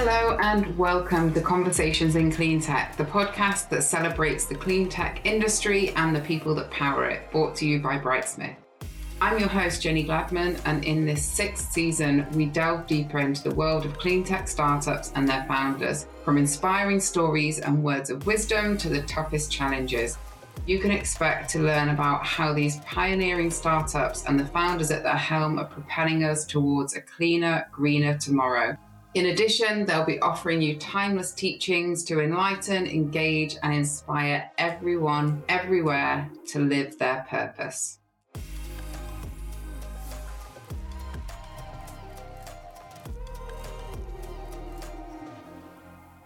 Hello and welcome to Conversations in Clean Tech, the podcast that celebrates the clean tech industry and the people that power it, brought to you by Brightsmith. I'm your host, Jenny Gladman, and in this sixth season, we delve deeper into the world of clean tech startups and their founders, from inspiring stories and words of wisdom to the toughest challenges. You can expect to learn about how these pioneering startups and the founders at their helm are propelling us towards a cleaner, greener tomorrow. In addition, they'll be offering you timeless teachings to enlighten, engage, and inspire everyone, everywhere to live their purpose.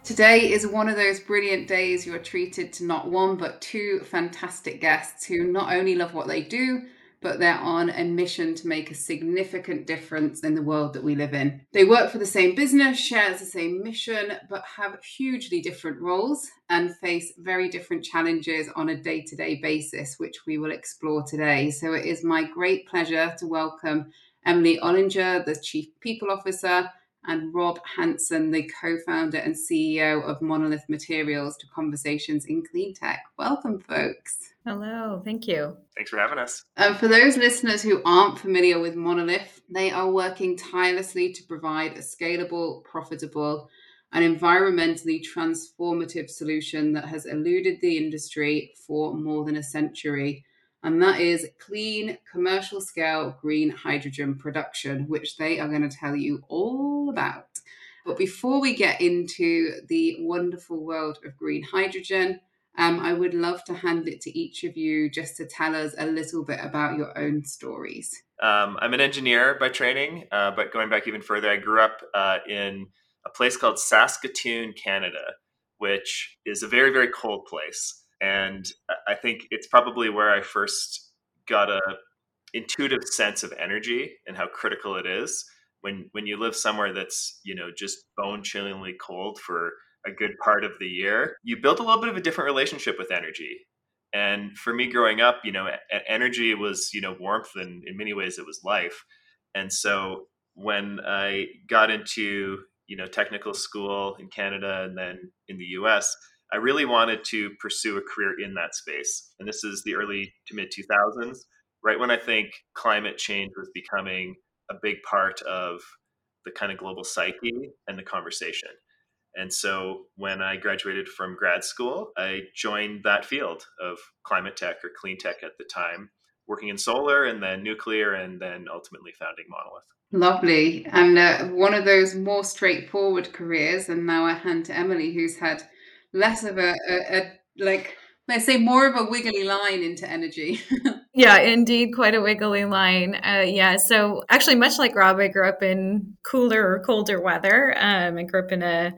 Today is one of those brilliant days you are treated to not one but two fantastic guests who not only love what they do, but they're on a mission to make a significant difference in the world that we live in. They work for the same business, share the same mission, but have hugely different roles and face very different challenges on a day to day basis, which we will explore today. So it is my great pleasure to welcome Emily Olinger, the Chief People Officer and Rob Hanson, the co founder and CEO of Monolith Materials, to Conversations in Clean Tech. Welcome, folks. Hello, thank you. Thanks for having us. Um, for those listeners who aren't familiar with Monolith, they are working tirelessly to provide a scalable, profitable, and environmentally transformative solution that has eluded the industry for more than a century and that is clean commercial scale green hydrogen production, which they are going to tell you all about. But before we get into the wonderful world of green hydrogen, um, I would love to hand it to each of you just to tell us a little bit about your own stories. Um, I'm an engineer by training, uh, but going back even further, I grew up uh, in a place called Saskatoon, Canada, which is a very, very cold place and I think it's probably where I first got a intuitive sense of energy and how critical it is. When when you live somewhere that's you know just bone chillingly cold for a good part of the year you build a little bit of a different relationship with energy. And for me growing up you know energy was you know warmth and in many ways it was life. And so when i got into you know technical school in canada and then in the us I really wanted to pursue a career in that space. And this is the early to mid 2000s, right when I think climate change was becoming a big part of the kind of global psyche and the conversation. And so when I graduated from grad school, I joined that field of climate tech or clean tech at the time, working in solar and then nuclear and then ultimately founding Monolith. Lovely. And uh, one of those more straightforward careers. And now I hand to Emily, who's had less of a, a, a like let's say more of a wiggly line into energy. yeah, indeed, quite a wiggly line. Uh, yeah, so actually, much like Rob, I grew up in cooler or colder weather. Um, I grew up in a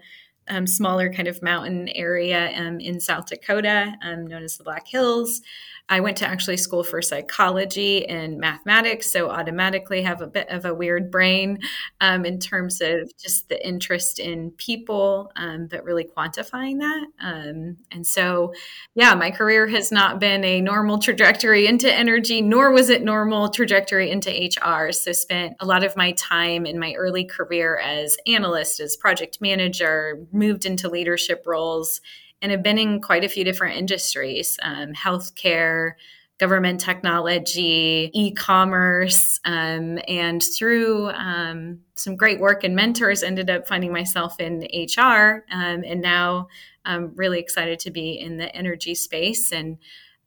um, smaller kind of mountain area um, in South Dakota, um, known as the Black Hills. I went to actually school for psychology and mathematics, so automatically have a bit of a weird brain um, in terms of just the interest in people, um, but really quantifying that. Um, and so, yeah, my career has not been a normal trajectory into energy, nor was it normal trajectory into HR. So, spent a lot of my time in my early career as analyst, as project manager, moved into leadership roles and have been in quite a few different industries um, healthcare, government technology, e commerce, um, and through um, some great work and mentors, ended up finding myself in HR. Um, and now I'm really excited to be in the energy space. And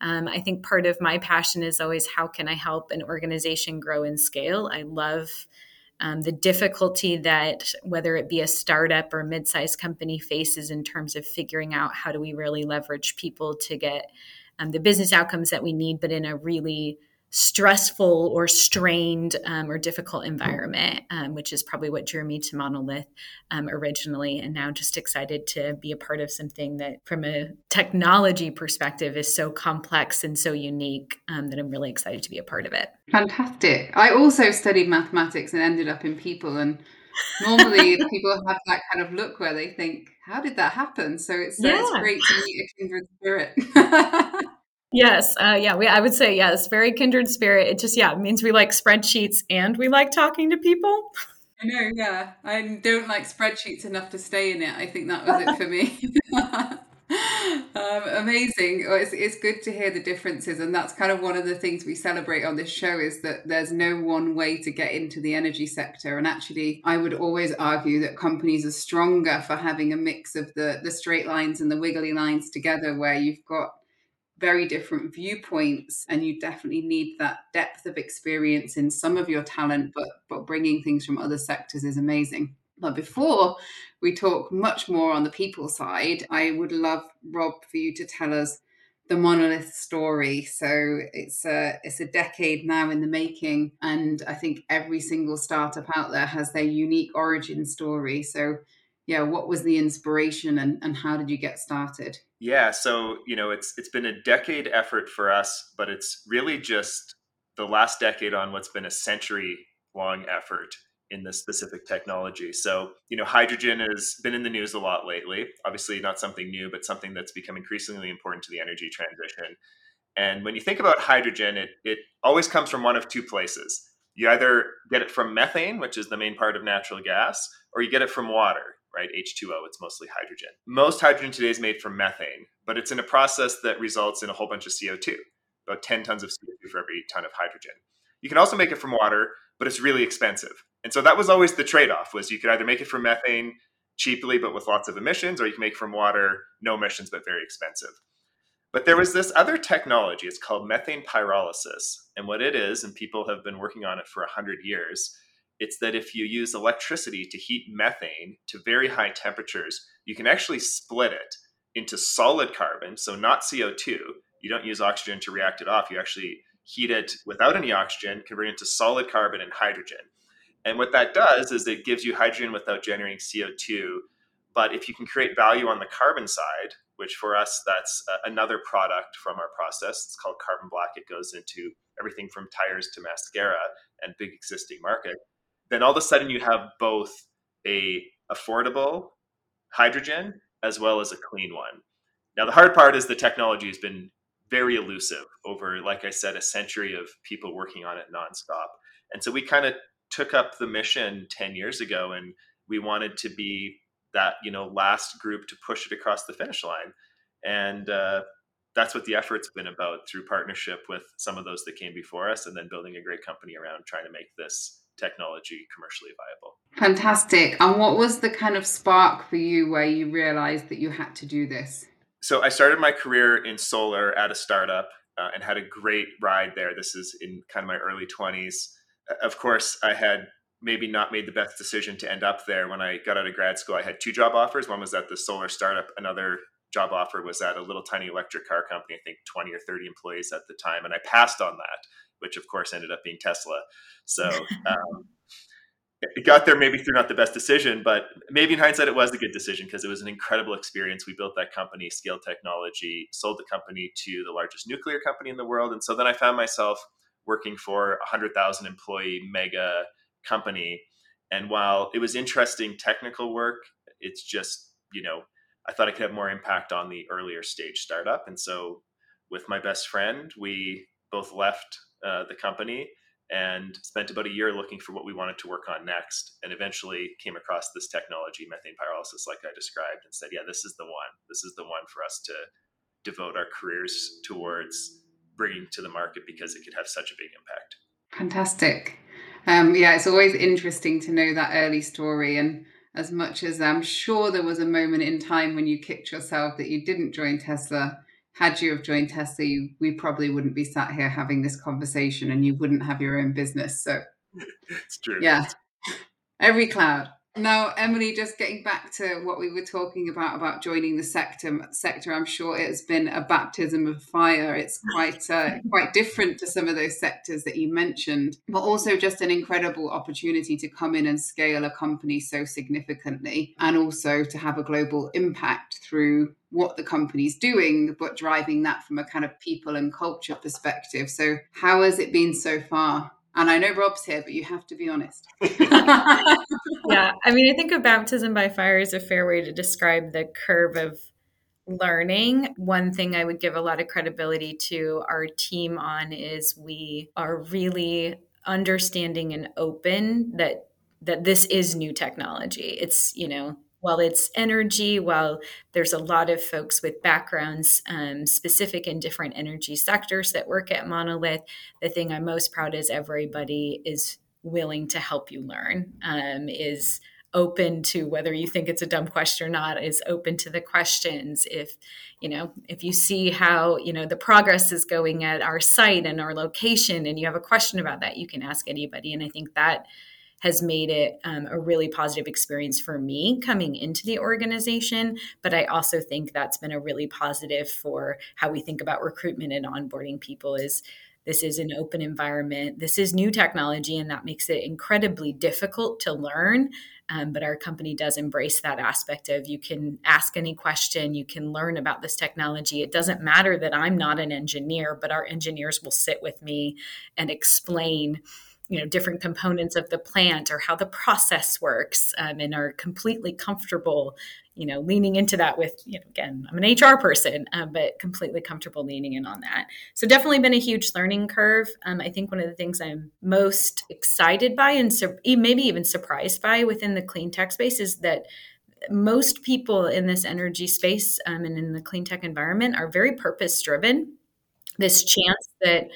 um, I think part of my passion is always how can I help an organization grow and scale? I love um, the difficulty that whether it be a startup or mid-sized company faces in terms of figuring out how do we really leverage people to get um, the business outcomes that we need but in a really stressful or strained um, or difficult environment, um, which is probably what drew me to Monolith um, originally. And now just excited to be a part of something that, from a technology perspective, is so complex and so unique um, that I'm really excited to be a part of it. Fantastic. I also studied mathematics and ended up in people. And normally people have that kind of look where they think, how did that happen? So it's, yeah. it's great to meet a kindred spirit. Yes, uh, yeah, we, I would say yes, very kindred spirit. It just yeah it means we like spreadsheets and we like talking to people. I know, yeah. I don't like spreadsheets enough to stay in it. I think that was it for me. um, amazing. It's, it's good to hear the differences, and that's kind of one of the things we celebrate on this show is that there's no one way to get into the energy sector. And actually, I would always argue that companies are stronger for having a mix of the the straight lines and the wiggly lines together, where you've got very different viewpoints and you definitely need that depth of experience in some of your talent but but bringing things from other sectors is amazing. But before we talk much more on the people side i would love rob for you to tell us the monolith story. So it's a it's a decade now in the making and i think every single startup out there has their unique origin story. So yeah, what was the inspiration and, and how did you get started? Yeah, so you know, it's it's been a decade effort for us, but it's really just the last decade on what's been a century long effort in this specific technology. So, you know, hydrogen has been in the news a lot lately. Obviously, not something new, but something that's become increasingly important to the energy transition. And when you think about hydrogen, it, it always comes from one of two places. You either get it from methane, which is the main part of natural gas, or you get it from water right? H2O, it's mostly hydrogen. Most hydrogen today is made from methane, but it's in a process that results in a whole bunch of CO2, about 10 tons of CO2 for every ton of hydrogen. You can also make it from water, but it's really expensive. And so that was always the trade-off was you could either make it from methane cheaply but with lots of emissions or you can make from water no emissions but very expensive. But there was this other technology, it's called methane pyrolysis. And what it is, and people have been working on it for 100 years, it's that if you use electricity to heat methane to very high temperatures, you can actually split it into solid carbon, so not CO2. You don't use oxygen to react it off. You actually heat it without any oxygen, convert it into solid carbon and hydrogen. And what that does is it gives you hydrogen without generating CO2. But if you can create value on the carbon side, which for us, that's uh, another product from our process, it's called carbon black. It goes into everything from tires to mascara and big existing market then all of a sudden you have both a affordable hydrogen as well as a clean one. Now the hard part is the technology has been very elusive over, like I said, a century of people working on it nonstop. And so we kind of took up the mission 10 years ago and we wanted to be that, you know, last group to push it across the finish line. And uh, that's what the effort's been about through partnership with some of those that came before us and then building a great company around trying to make this technology commercially viable. Fantastic. And what was the kind of spark for you where you realized that you had to do this? So I started my career in solar at a startup uh, and had a great ride there. This is in kind of my early 20s. Of course, I had maybe not made the best decision to end up there. When I got out of grad school, I had two job offers. One was at the solar startup, another job offer was at a little tiny electric car company, I think 20 or 30 employees at the time. And I passed on that which of course ended up being Tesla. So um, it got there maybe through not the best decision, but maybe in hindsight it was a good decision because it was an incredible experience. We built that company, scaled technology, sold the company to the largest nuclear company in the world, and so then I found myself working for a hundred thousand employee mega company. And while it was interesting technical work, it's just you know I thought I could have more impact on the earlier stage startup, and so with my best friend, we both left uh, the company and spent about a year looking for what we wanted to work on next and eventually came across this technology methane pyrolysis like i described and said yeah this is the one. This is the one for us to devote our careers towards bringing to the market because it could have such a big impact. Fantastic. Um, yeah it's always interesting to know that early story and as much as i'm sure there was a moment in time when you kicked yourself that you didn't join tesla had you have joined Tesla, you, we probably wouldn't be sat here having this conversation and you wouldn't have your own business. So it's true. Yeah. Every cloud. Now, Emily, just getting back to what we were talking about about joining the sector. Sector, I'm sure it has been a baptism of fire. It's quite uh, quite different to some of those sectors that you mentioned, but also just an incredible opportunity to come in and scale a company so significantly, and also to have a global impact through what the company's doing, but driving that from a kind of people and culture perspective. So, how has it been so far? And I know Rob's here, but you have to be honest. yeah. I mean, I think a baptism by fire is a fair way to describe the curve of learning. One thing I would give a lot of credibility to our team on is we are really understanding and open that that this is new technology. It's, you know, while it's energy, while there's a lot of folks with backgrounds um, specific in different energy sectors that work at Monolith, the thing I'm most proud is everybody is willing to help you learn, um, is open to whether you think it's a dumb question or not is open to the questions. If you know if you see how you know the progress is going at our site and our location and you have a question about that you can ask anybody. And i think that has made it um, a really positive experience for me coming into the organization. But I also think that's been a really positive for how we think about recruitment and onboarding people is this is an open environment. This is new technology, and that makes it incredibly difficult to learn. Um, but our company does embrace that aspect of you can ask any question, you can learn about this technology. It doesn't matter that I'm not an engineer, but our engineers will sit with me and explain you know different components of the plant or how the process works um, and are completely comfortable you know leaning into that with you know again i'm an hr person um, but completely comfortable leaning in on that. So definitely been a huge learning curve. Um, i think one of the things i'm most excited by and maybe even surprised by within the clean tech space is that most people in this energy space um, and in the clean tech environment are very purpose driven this chance that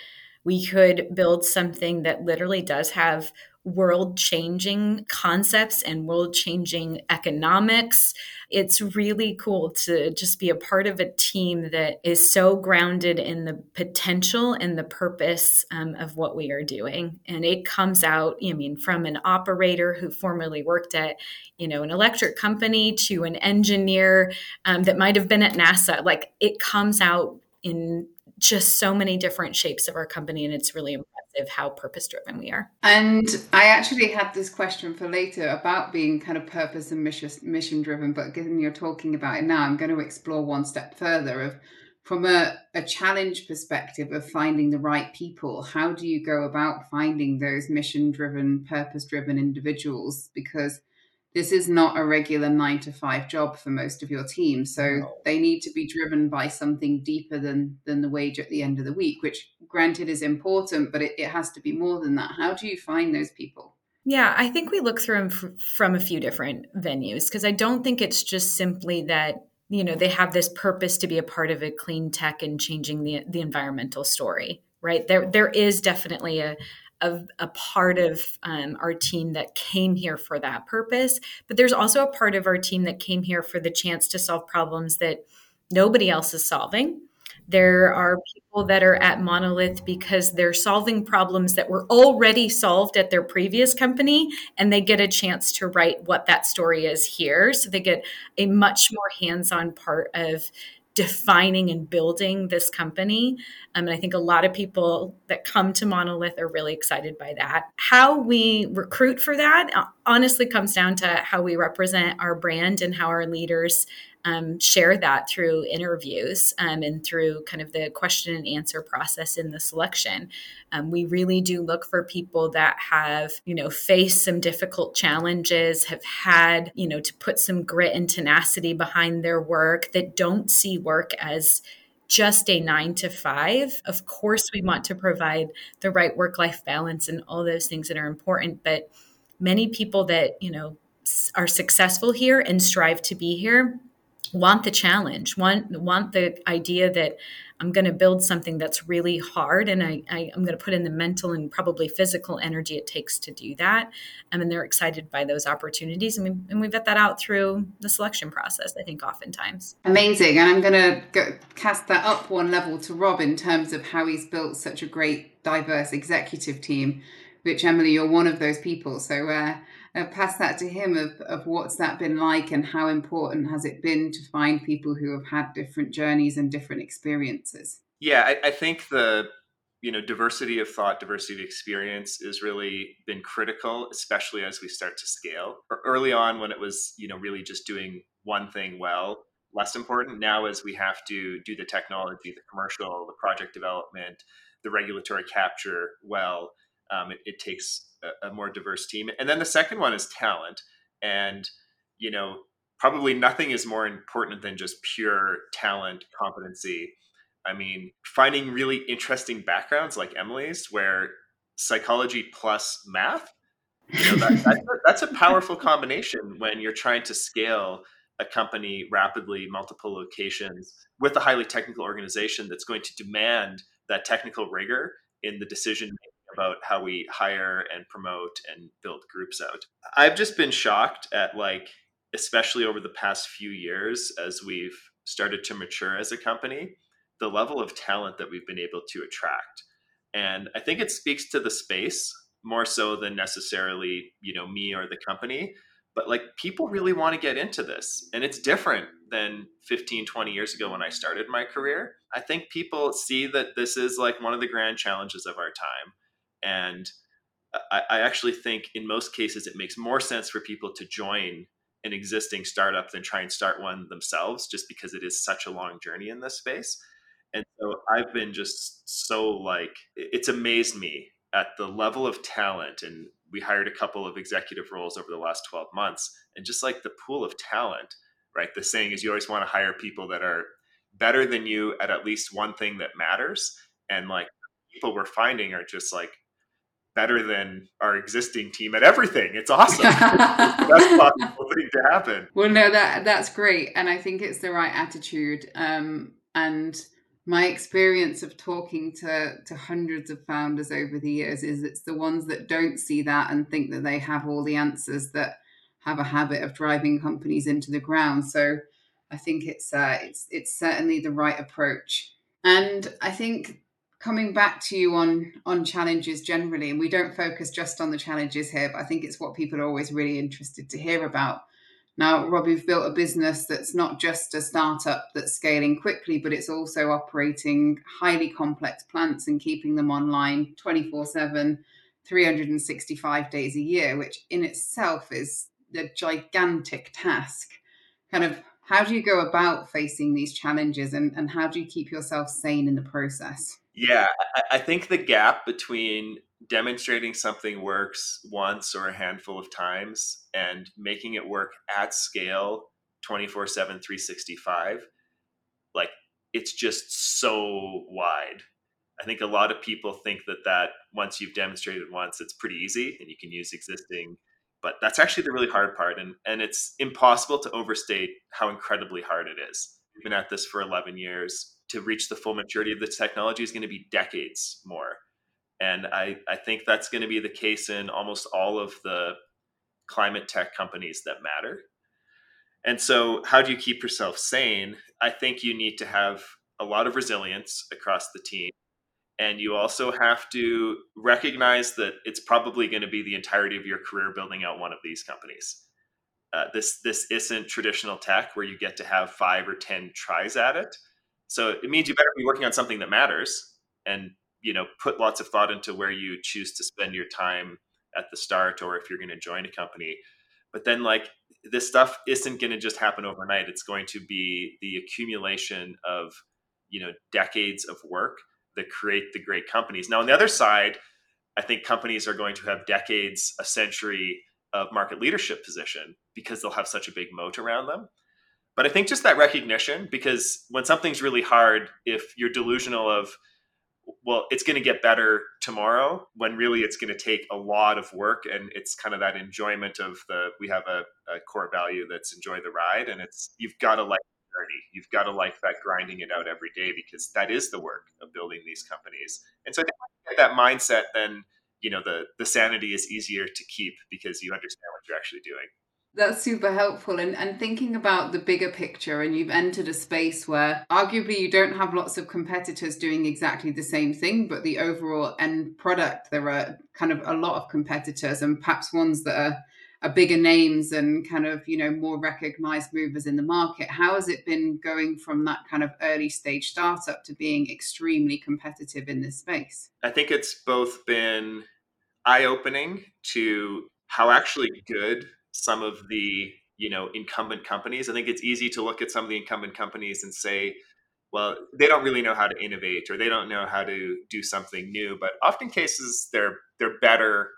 we could build something that literally does have world changing concepts and world changing economics. It's really cool to just be a part of a team that is so grounded in the potential and the purpose um, of what we are doing. And it comes out, I mean, from an operator who formerly worked at, you know, an electric company to an engineer um, that might have been at NASA. Like it comes out in just so many different shapes of our company and it's really impressive how purpose driven we are. And i actually had this question for later about being kind of purpose and mission driven but given you're talking about it now i'm going to explore one step further of from a, a challenge perspective of finding the right people how do you go about finding those mission driven purpose driven individuals? Because this is not a regular nine to five job for most of your team. So no. they need to be driven by something deeper than than the wage at the end of the week, which granted is important, but it, it has to be more than that. How do you find those people? Yeah, I think we look through them f- from a few different venues because I don't think it's just simply that you know they have this purpose to be a part of a clean tech and changing the the environmental story right there there is definitely a, a, a part of um, our team that came here for that purpose. But there's also a part of our team that came here for the chance to solve problems that nobody else is solving. There are people that are at Monolith because they're solving problems that were already solved at their previous company, and they get a chance to write what that story is here. So they get a much more hands on part of defining and building this company. Um, and I think a lot of people that come to Monolith are really excited by that. How we recruit for that uh, honestly comes down to how we represent our brand and how our leaders um, share that through interviews um, and through kind of the question and answer process in the selection. Um, we really do look for people that have, you know, faced some difficult challenges, have had, you know, to put some grit and tenacity behind their work, that don't see work as just a nine to five. Of course, we want to provide the right work life balance and all those things that are important, but many people that, you know, are successful here and strive to be here want the challenge, want want the idea that I'm going to build something that's really hard, and I, I am going to put in the mental and probably physical energy it takes to do that. Um, and they're excited by those opportunities, and we and we vet that out through the selection process. I think oftentimes amazing, and I'm going to go cast that up one level to Rob in terms of how he's built such a great diverse executive team. Which Emily, you're one of those people. So. Uh, uh, pass that to him of, of what's that been like and how important has it been to find people who have had different journeys and different experiences? Yeah I, I think the you know diversity of thought diversity of experience has really been critical especially as we start to scale. Early on when it was you know really just doing one thing well less important. Now as we have to do the technology the commercial the project development the regulatory capture well um, it, it takes a, more diverse team. And then the second one is talent. And, you know, probably nothing is more important than just pure talent competency. I mean, finding really interesting backgrounds like Emily's, where psychology plus math You know, that, that's, a, that's a powerful combination when you're trying to scale a company rapidly, multiple locations, with a highly technical organization that's going to demand that technical rigor in the decision about how we hire and promote and build groups out. I've just been shocked at like, especially over the past few years as we've started to mature as a company, the level of talent that we've been able to attract. And I think it speaks to the space more so than necessarily, you know, me or the company. But like people really want to get into this. And it's different than 15, 20 years ago when I started my career. I think people see that this is like one of the grand challenges of our time. And I, I actually think in most cases it makes more sense for people to join an existing startup than try and start one themselves just because it is such a long journey in this space. And so I've been just so like, it's amazed me at the level of talent. And we hired a couple of executive roles over the last 12 months. And just like the pool of talent, right? The saying is you always want to hire people that are better than you at at least one thing that matters. And like people we're finding are just like better than our existing team at everything. It's awesome. that's possible thing to happen. Well, no, that that's great, and I think it's the right attitude. Um, and my experience of talking to to hundreds of founders over the years is it's the ones that don't see that and think that they have all the answers that have a habit of driving companies into the ground. So I think it's uh, it's it's certainly the right approach. And I think coming back to you on on challenges generally, and we don't focus just on the challenges here, but I think it's what people are always really interested to hear about. Now, Rob, you've built a business that's not just a startup that's scaling quickly, but it's also operating highly complex plants and keeping them online 24 7, 365 days a year, which in itself is a gigantic task. Kind of how do you go about facing these challenges and, and how do you keep yourself sane in the process? Yeah, I, think the gap between demonstrating something works once or a handful of times and making it work at scale 24 7, 365, like it's just so wide. I think a lot of people think that that once you've demonstrated once, it's pretty easy and you can use existing. But that's actually the really hard part, and and it's impossible to overstate how incredibly hard it is. We've been at this for 11 years to reach the full maturity of the technology is going to be decades more. And I, I think that's going to be the case in almost all of the climate tech companies that matter. And so, how do you keep yourself sane? I think you need to have a lot of resilience across the team. And you also have to recognize that it's probably going to be the entirety of your career building out one of these companies. Uh, this this isn't traditional tech where you get to have five or ten tries at it. So it means you better be working on something that matters and you know put lots of thought into where you choose to spend your time at the start or if you're going to join a company. But then like this stuff isn't going to just happen overnight. It's going to be the accumulation of you know decades of work that create the great companies. Now on the other side, I think companies are going to have decades, a century of market leadership position because they'll have such a big moat around them. But I think just that recognition, because when something's really hard, if you're delusional of, well, it's going to get better tomorrow, when really it's going to take a lot of work, and it's kind of that enjoyment of the. We have a, a core value that's enjoy the ride, and it's you've got to like the journey, you've got to like that grinding it out every day because that is the work of building these companies. And so that mindset, then you know the the sanity is easier to keep because you understand what you're actually doing. That's super helpful. And, and thinking about the bigger picture, and you've entered a space where arguably you don't have lots of competitors doing exactly the same thing, but the overall end product, there are kind of a lot of competitors, and perhaps ones that are, are bigger names and kind of, you know, more recognized movers in the market. How has it been going from that kind of early stage startup to being extremely competitive in this space? I think it's both been eye opening to how actually good some of the you know incumbent companies. I think it's easy to look at some of the incumbent companies and say well they don't really know how to innovate or they don't know how to do something new but often cases they're they're better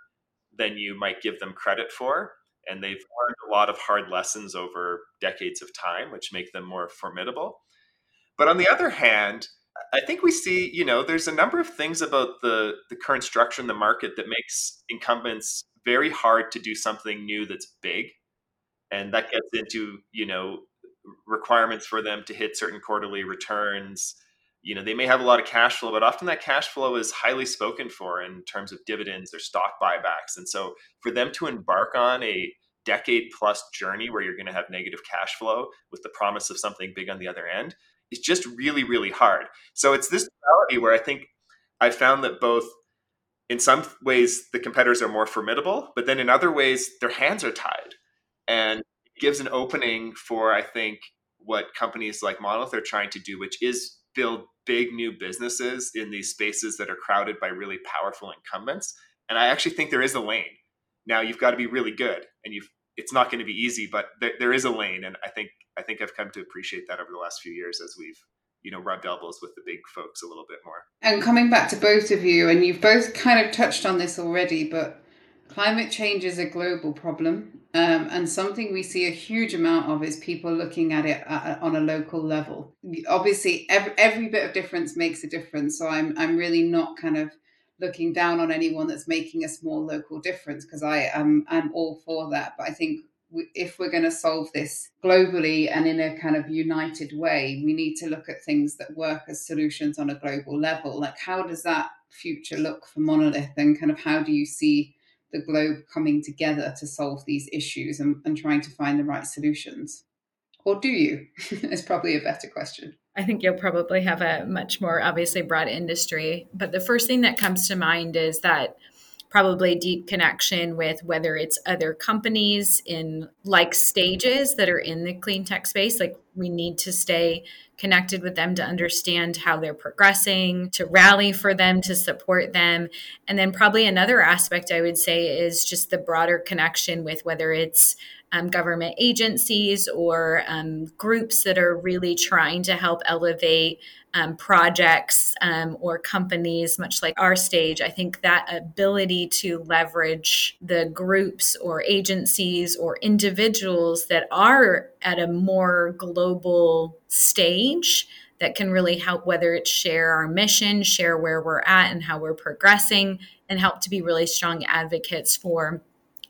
than you might give them credit for. And they've learned a lot of hard lessons over decades of time which make them more formidable. But on the other hand i think we see you know there's a number of things about the the current structure in the market that makes incumbents very hard to do something new that's big. And that gets into, you know, requirements for them to hit certain quarterly returns. You know, they may have a lot of cash flow, but often that cash flow is highly spoken for in terms of dividends or stock buybacks. And so for them to embark on a decade plus journey where you're going to have negative cash flow with the promise of something big on the other end is just really, really hard. So it's this reality where I think I found that both in some ways the competitors are more formidable, but then in other ways their hands are tied. And it gives an opening for, I think, what companies like Monolith are trying to do, which is build big new businesses in these spaces that are crowded by really powerful incumbents. And I actually think there is a lane. Now you've got to be really good, and you've it's not going to be easy, but there, there is a lane, and I think I think I've come to appreciate that over the last few years as we've you know rubbed elbows with the big folks a little bit more. And coming back to both of you, and you've both kind of touched on this already, but climate change is a global problem, um, and something we see a huge amount of is people looking at it at, on a local level. Obviously, every, every bit of difference makes a difference. So I'm I'm really not kind of looking down on anyone that's making a small local difference because I am I'm all for that. But I think if we're going to solve this globally and in a kind of united way, we need to look at things that work as solutions on a global level. Like, how does that future look for Monolith, and kind of how do you see the globe coming together to solve these issues and, and trying to find the right solutions? Or do you? is probably a better question. I think you'll probably have a much more obviously broad industry. But the first thing that comes to mind is that probably deep connection with whether it's other companies in like stages that are in the clean tech space. Like we need to stay connected with them to understand how they're progressing, to rally for them, to support them. And then, probably another aspect I would say is just the broader connection with whether it's um, government agencies or um, groups that are really trying to help elevate um, projects um, or companies, much like our stage. I think that ability to leverage the groups or agencies or individuals that are at a more global stage that can really help, whether it's share our mission, share where we're at and how we're progressing, and help to be really strong advocates for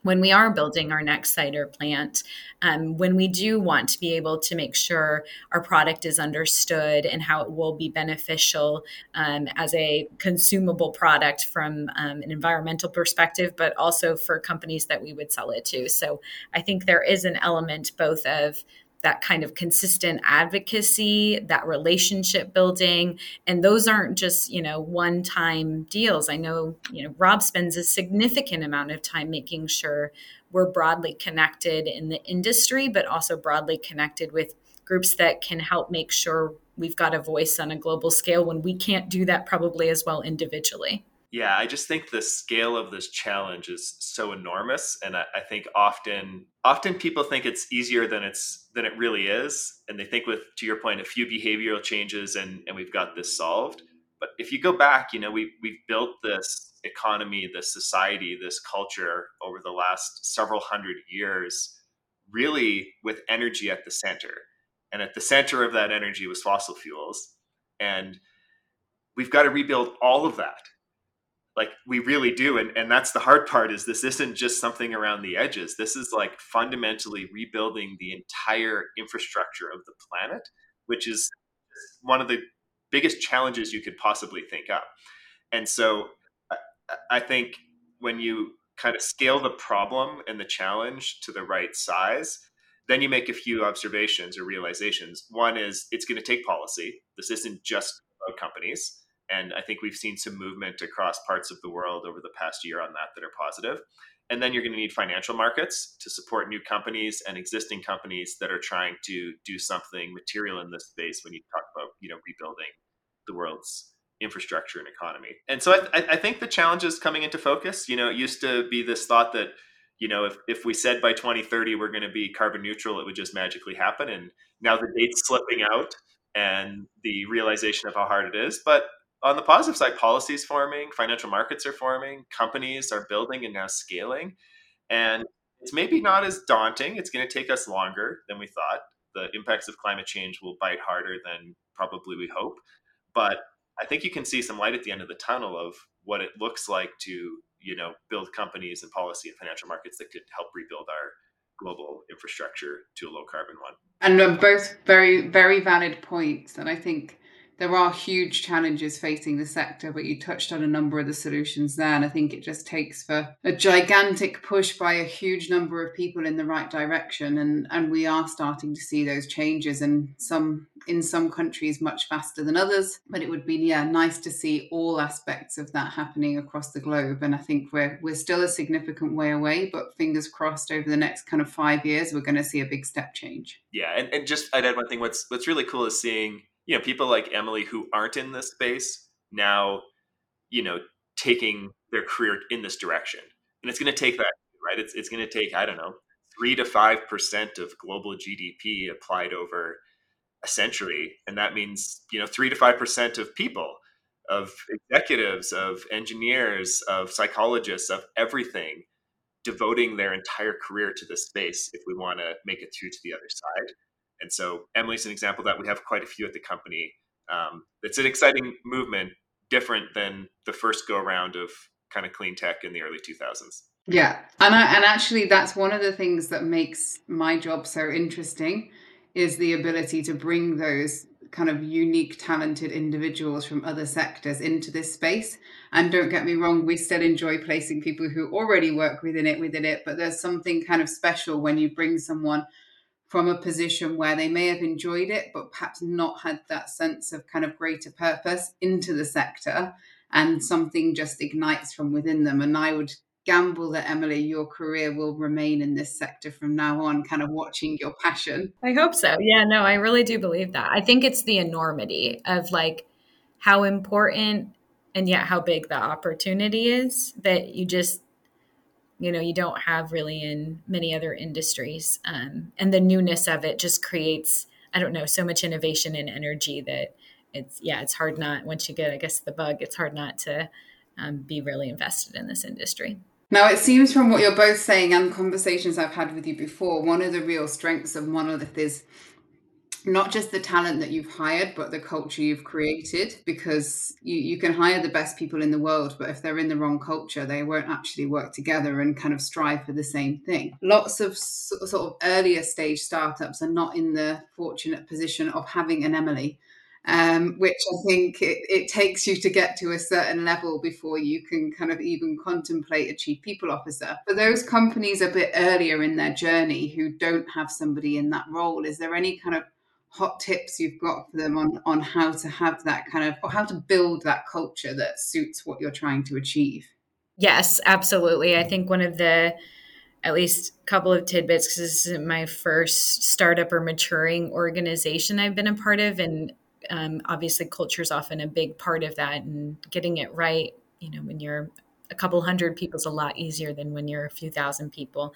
when we are building our next site or plant, um, when we do want to be able to make sure our product is understood and how it will be beneficial um, as a consumable product from um, an environmental perspective, but also for companies that we would sell it to. So I think there is an element both of that kind of consistent advocacy, that relationship building. And those aren't just, you know, one time deals. I know, you know, Rob spends a significant amount of time making sure we're broadly connected in the industry, but also broadly connected with groups that can help make sure we've got a voice on a global scale when we can't do that probably as well individually. Yeah, I just think the scale of this challenge is so enormous, and I, I, think often often people think it's easier than it's than it really is, and they think with to your point a few behavioral changes and and we've got this solved. But if you go back, you know we we've built this economy, this society, this culture over the last several hundred years, really with energy at the center, and at the center of that energy was fossil fuels, and we've got to rebuild all of that like we really do and, and that's the hard part is this isn't just something around the edges. This is like fundamentally rebuilding the entire infrastructure of the planet which is one of the biggest challenges you could possibly think up. And so I think when you kind of scale the problem and the challenge to the right size then you make a few observations or realizations. One is it's going to take policy. This isn't just about companies and I think we've seen some movement across parts of the world over the past year on that that are positive. And then you're going to need financial markets to support new companies and existing companies that are trying to do something material in this space when you talk about, you know, rebuilding the world's infrastructure and economy. And so I, I think the challenge is coming into focus. You know, it used to be this thought that, you know, if, if we said by 2030 we're going to be carbon neutral, it would just magically happen. And now the date's slipping out and the realization of how hard it is. But on the positive side, policies forming, financial markets are forming, companies are building and now scaling. And it's maybe not as daunting. It's going to take us longer than we thought. The impacts of climate change will bite harder than probably we hope. But I think you can see some light at the end of the tunnel of what it looks like to you know build companies and policy and financial markets that could help rebuild our global infrastructure to a low carbon one. And both very very valid points, and I think there are huge challenges facing the sector, but you touched on a number of the solutions there. And I think it just takes for a gigantic push by a huge number of people in the right direction. And, and we are starting to see those changes and some in some countries much faster than others. But it would be yeah, nice to see all aspects of that happening across the globe. And I think we're we're still a significant way away, but fingers crossed over the next kind of five years, we're going to see a big step change. Yeah, and, and just I'd add one thing. What's what's really cool is seeing you know people like emily who aren't in this space now you know taking their career in this direction. And it's going to take that right? It's, it's going to take i don't know 3 to 5% of global gdp applied over a century. And that means you know 3 to 5% of people of executives of engineers of psychologists of everything devoting their entire career to this space if we want to make it through to the other side and so Emily's an example that we have quite a few at the company. Um, it's an exciting movement, different than the first go around of kind of clean tech in the early 2000s. Yeah, and I, and actually that's one of the things that makes my job so interesting is the ability to bring those kind of unique talented individuals from other sectors into this space and don't get me wrong we still enjoy placing people who already work within it within it but there's something kind of special when you bring someone from a position where they may have enjoyed it, but perhaps not had that sense of kind of greater purpose into the sector, and something just ignites from within them. And I would gamble that Emily, your career will remain in this sector from now on, kind of watching your passion. I hope so. Yeah, no, I really do believe that. I think it's the enormity of like how important and yet how big the opportunity is that you just you know you don't have really in many other industries um, and the newness of it just creates i don't know so much innovation and energy that it's yeah it's hard not once you get i guess the bug it's hard not to um, be really invested in this industry. Now it seems from what you're both saying and conversations i've had with you before one of the real strengths of monolith is not just the talent that you've hired, but the culture you've created. Because you, you can hire the best people in the world, but if they're in the wrong culture, they won't actually work together and kind of strive for the same thing. Lots of sort of earlier stage startups are not in the fortunate position of having an Emily. Um, which I think it, it takes you to get to a certain level before you can kind of even contemplate a chief people officer. For those companies a bit earlier in their journey who don't have somebody in that role, is there any kind of hot tips you've got for them on on how to have that kind of or how to build that culture that suits what you're trying to achieve? Yes absolutely. I think one of the at least a couple of tidbits because this is my first startup or maturing organization i've been a part of and um, obviously culture is often a big part of that and getting it right you know when you're a couple hundred people is a lot easier than when you're a few thousand people.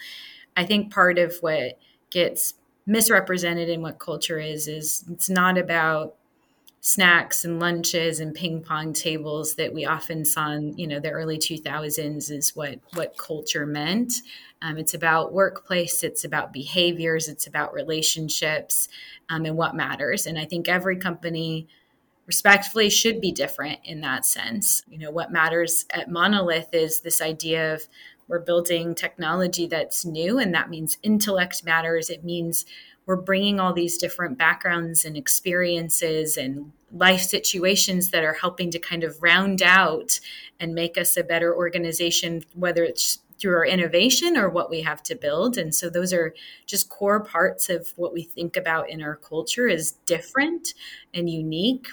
I think part of what gets misrepresented in what culture is is it's not about snacks and lunches and ping pong tables that we often saw in you know the early 2000s is what what culture meant. Um, it's about workplace it's about behaviors it's about relationships um, and what matters. And i think every company respectfully should be different in that sense. You know what matters at monolith is this idea of we're building technology that's new, and that means intellect matters. It means we're bringing all these different backgrounds and experiences and life situations that are helping to kind of round out and make us a better organization, whether it's through our innovation or what we have to build. And so those are just core parts of what we think about in our culture is different and unique.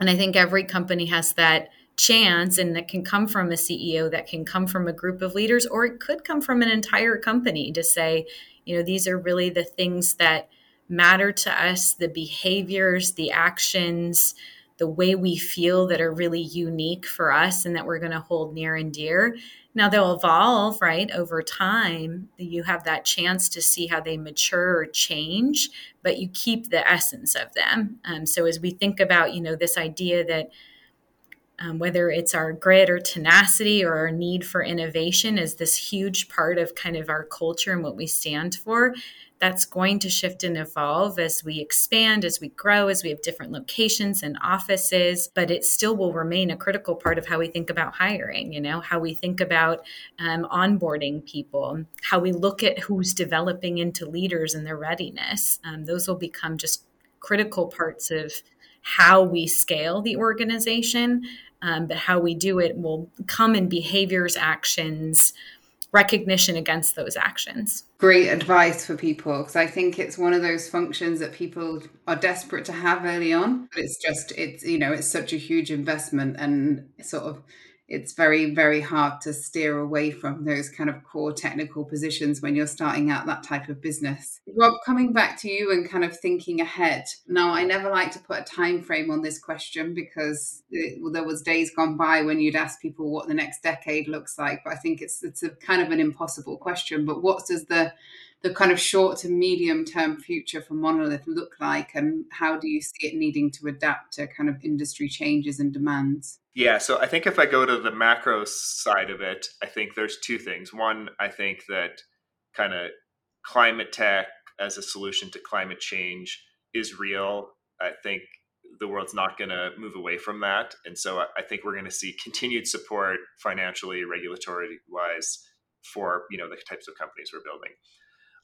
And I think every company has that chance and that can come from a CEO, that can come from a group of leaders, or it could come from an entire company to say, you know, these are really the things that matter to us, the behaviors, the actions, the way we feel that are really unique for us and that we're going to hold near and dear. Now they'll evolve, right? Over time, you have that chance to see how they mature or change, but you keep the essence of them. Um, so as we think about, you know, this idea that um, whether it's our grit or tenacity or our need for innovation is this huge part of kind of our culture and what we stand for that's going to shift and evolve as we expand, as we grow, as we have different locations and offices, but it still will remain a critical part of how we think about hiring, you know, how we think about um, onboarding people, how we look at who's developing into leaders and their readiness. Um, those will become just critical parts of how we scale the organization, um, but how we do it will come in behaviors, actions, recognition against those actions. Great advice for people because I think it's one of those functions that people are desperate to have early on, but it's just it's you know it's such a huge investment and sort of it's very, very hard to steer away from those kind of core technical positions when you're starting out that type of business. Rob, coming back to you and kind of thinking ahead. Now, I never like to put a time frame on this question because it, well, there was days gone by when you'd ask people what the next decade looks like, but I think it's it's a kind of an impossible question. But what does the the kind of short to medium term future for Monolith look like, and how do you see it needing to adapt to kind of industry changes and demands? Yeah, so I think if I go to the macro side of it, I think there's two things. One, I think that kind of climate tech as a solution to climate change is real. I think the world's not going to move away from that. And so I think we're going to see continued support financially, regulatory wise for, you know, the types of companies we're building.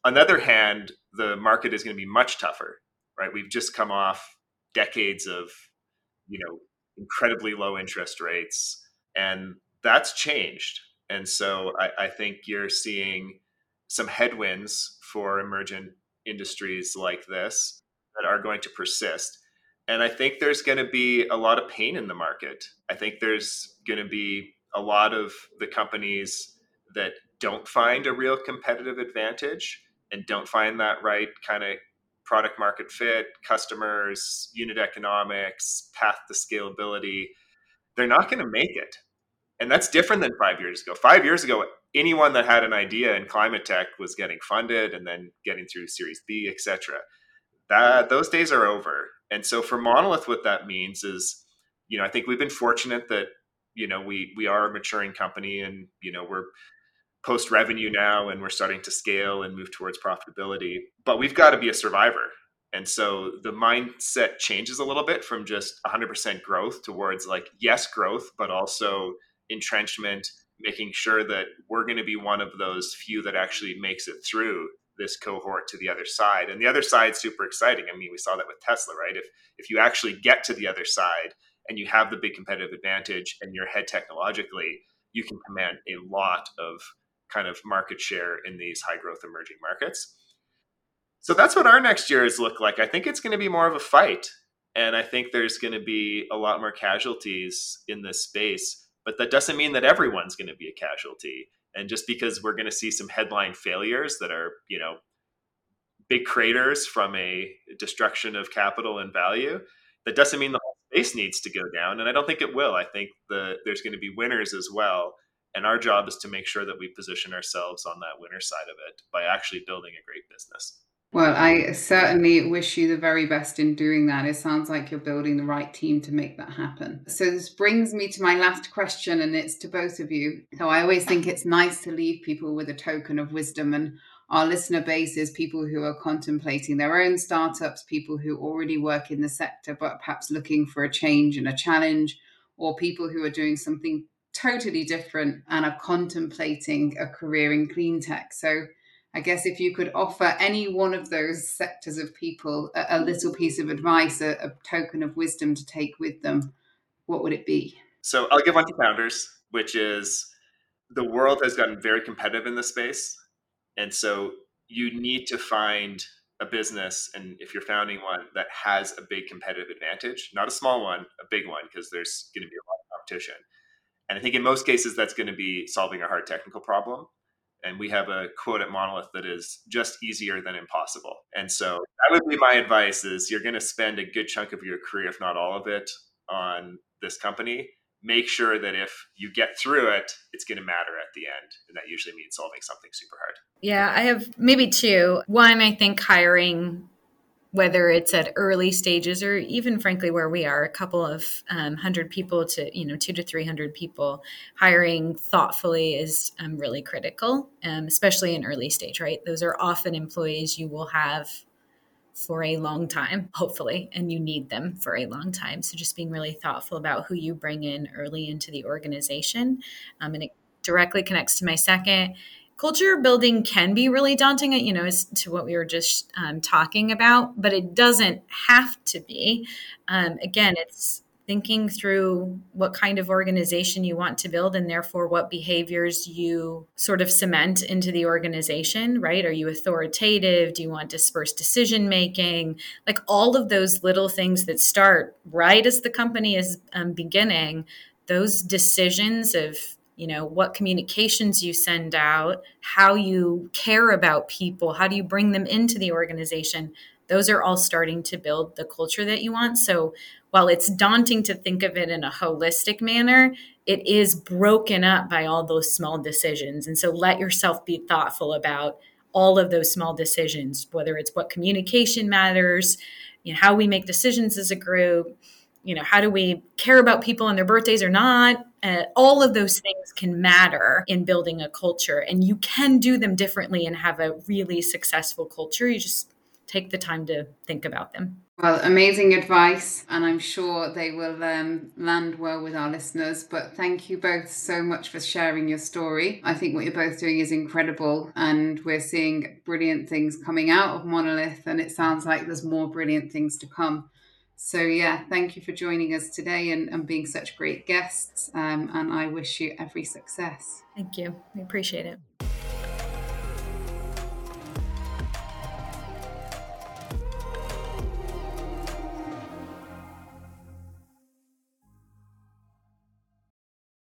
On the other hand, the market is going to be much tougher, right? We've just come off decades of, you know, incredibly low interest rates, and that's changed. And so I, I think you're seeing some headwinds for emergent industries like this that are going to persist. And I think there's going to be a lot of pain in the market. I think there's going to be a lot of the companies that don't find a real competitive advantage and don't find that right kind of product market fit, customers, unit economics, path to scalability, they're not going to make it. And that's different than five years ago. Five years ago, anyone that had an idea in climate tech was getting funded and then getting through Series B, et cetera. That those days are over. And so for Monolith, what that means is, you know, I think we've been fortunate that, you know, we we are a maturing company and, you know, we're post revenue now and we're starting to scale and move towards profitability. But we've got to be a survivor. And so the mindset changes a little bit from just 100% growth towards like, yes, growth, but also entrenchment, making sure that we're going to be one of those few that actually makes it through this cohort to the other side. And the other side super exciting. I mean, we saw that with Tesla, right? If if you actually get to the other side and you have the big competitive advantage and you're ahead technologically, you can command a lot of kind of market share in these high growth emerging markets. So that's what our next years look like. I think it's going to be more of a fight. And I think there's going to be a lot more casualties in this space. But that doesn't mean that everyone's going to be a casualty. And just because we're going to see some headline failures that are, you know, big craters from a destruction of capital and value, that doesn't mean the whole space needs to go down. And I don't think it will. I think the, there's going to be winners as well. And our job is to make sure that we position ourselves on that winner side of it by actually building a great business. Well, I certainly wish you the very best in doing that. It sounds like you're building the right team to make that happen. So, this brings me to my last question, and it's to both of you. So, I always think it's nice to leave people with a token of wisdom. And our listener base is people who are contemplating their own startups, people who already work in the sector, but perhaps looking for a change and a challenge, or people who are doing something totally different and are contemplating a career in clean tech. So, I guess if you could offer any one of those sectors of people a, a little piece of advice, a, a, token of wisdom to take with them, what would it be? So, I'll give one to founders, which is the world has gotten very competitive in this space. And so, you need to find a business, and if you're founding one that has a big competitive advantage, not a small one, a big one, because there's going to be a lot of competition and I think in most cases, that's going to be solving a hard technical problem. And we have a quote at Monolith that is just easier than impossible. And so that would be my advice is you're going to spend a good chunk of your career, if not all of it, on this company. Make sure that if you get through it, it's going to matter at the end. And that usually means solving something super hard. Yeah, I have maybe two. One, I think hiring whether it's at early stages or even frankly where we are a couple of um, hundred people to you know two to three hundred people hiring thoughtfully is um, really critical um, especially in early stage right? Those are often employees you will have for a long time hopefully and you need them for a long time. So just being really thoughtful about who you bring in early into the organization um, and it directly connects to my second culture building can be really daunting, you know, as to what we were just um, talking about, but it doesn't have to be. Um, again, it's thinking through what kind of organization you want to build and therefore what behaviors you sort of cement into the organization, right? Are you authoritative? Do you want dispersed decision making? Like all of those little things that start right as the company is um, beginning, those decisions of you know what communications you send out how you care about people how do you bring them into the organization those are all starting to build the culture that you want. So while it's daunting to think of it in a holistic manner it is broken up by all those small decisions. And so let yourself be thoughtful about all of those small decisions whether it's what communication matters you know how we make decisions as a group you know how do we care about people on their birthdays or not uh, all of those things can matter in building a culture and you can do them differently and have a really successful culture. You just take the time to think about them. Well amazing advice and i'm sure they will um, land well with our listeners but thank you both so much for sharing your story. I think what you're both doing is incredible and we're seeing brilliant things coming out of monolith and it sounds like there's more brilliant things to come so, yeah, thank you for joining us today and, and being such great guests. Um, and I wish you every success. Thank you. We appreciate it.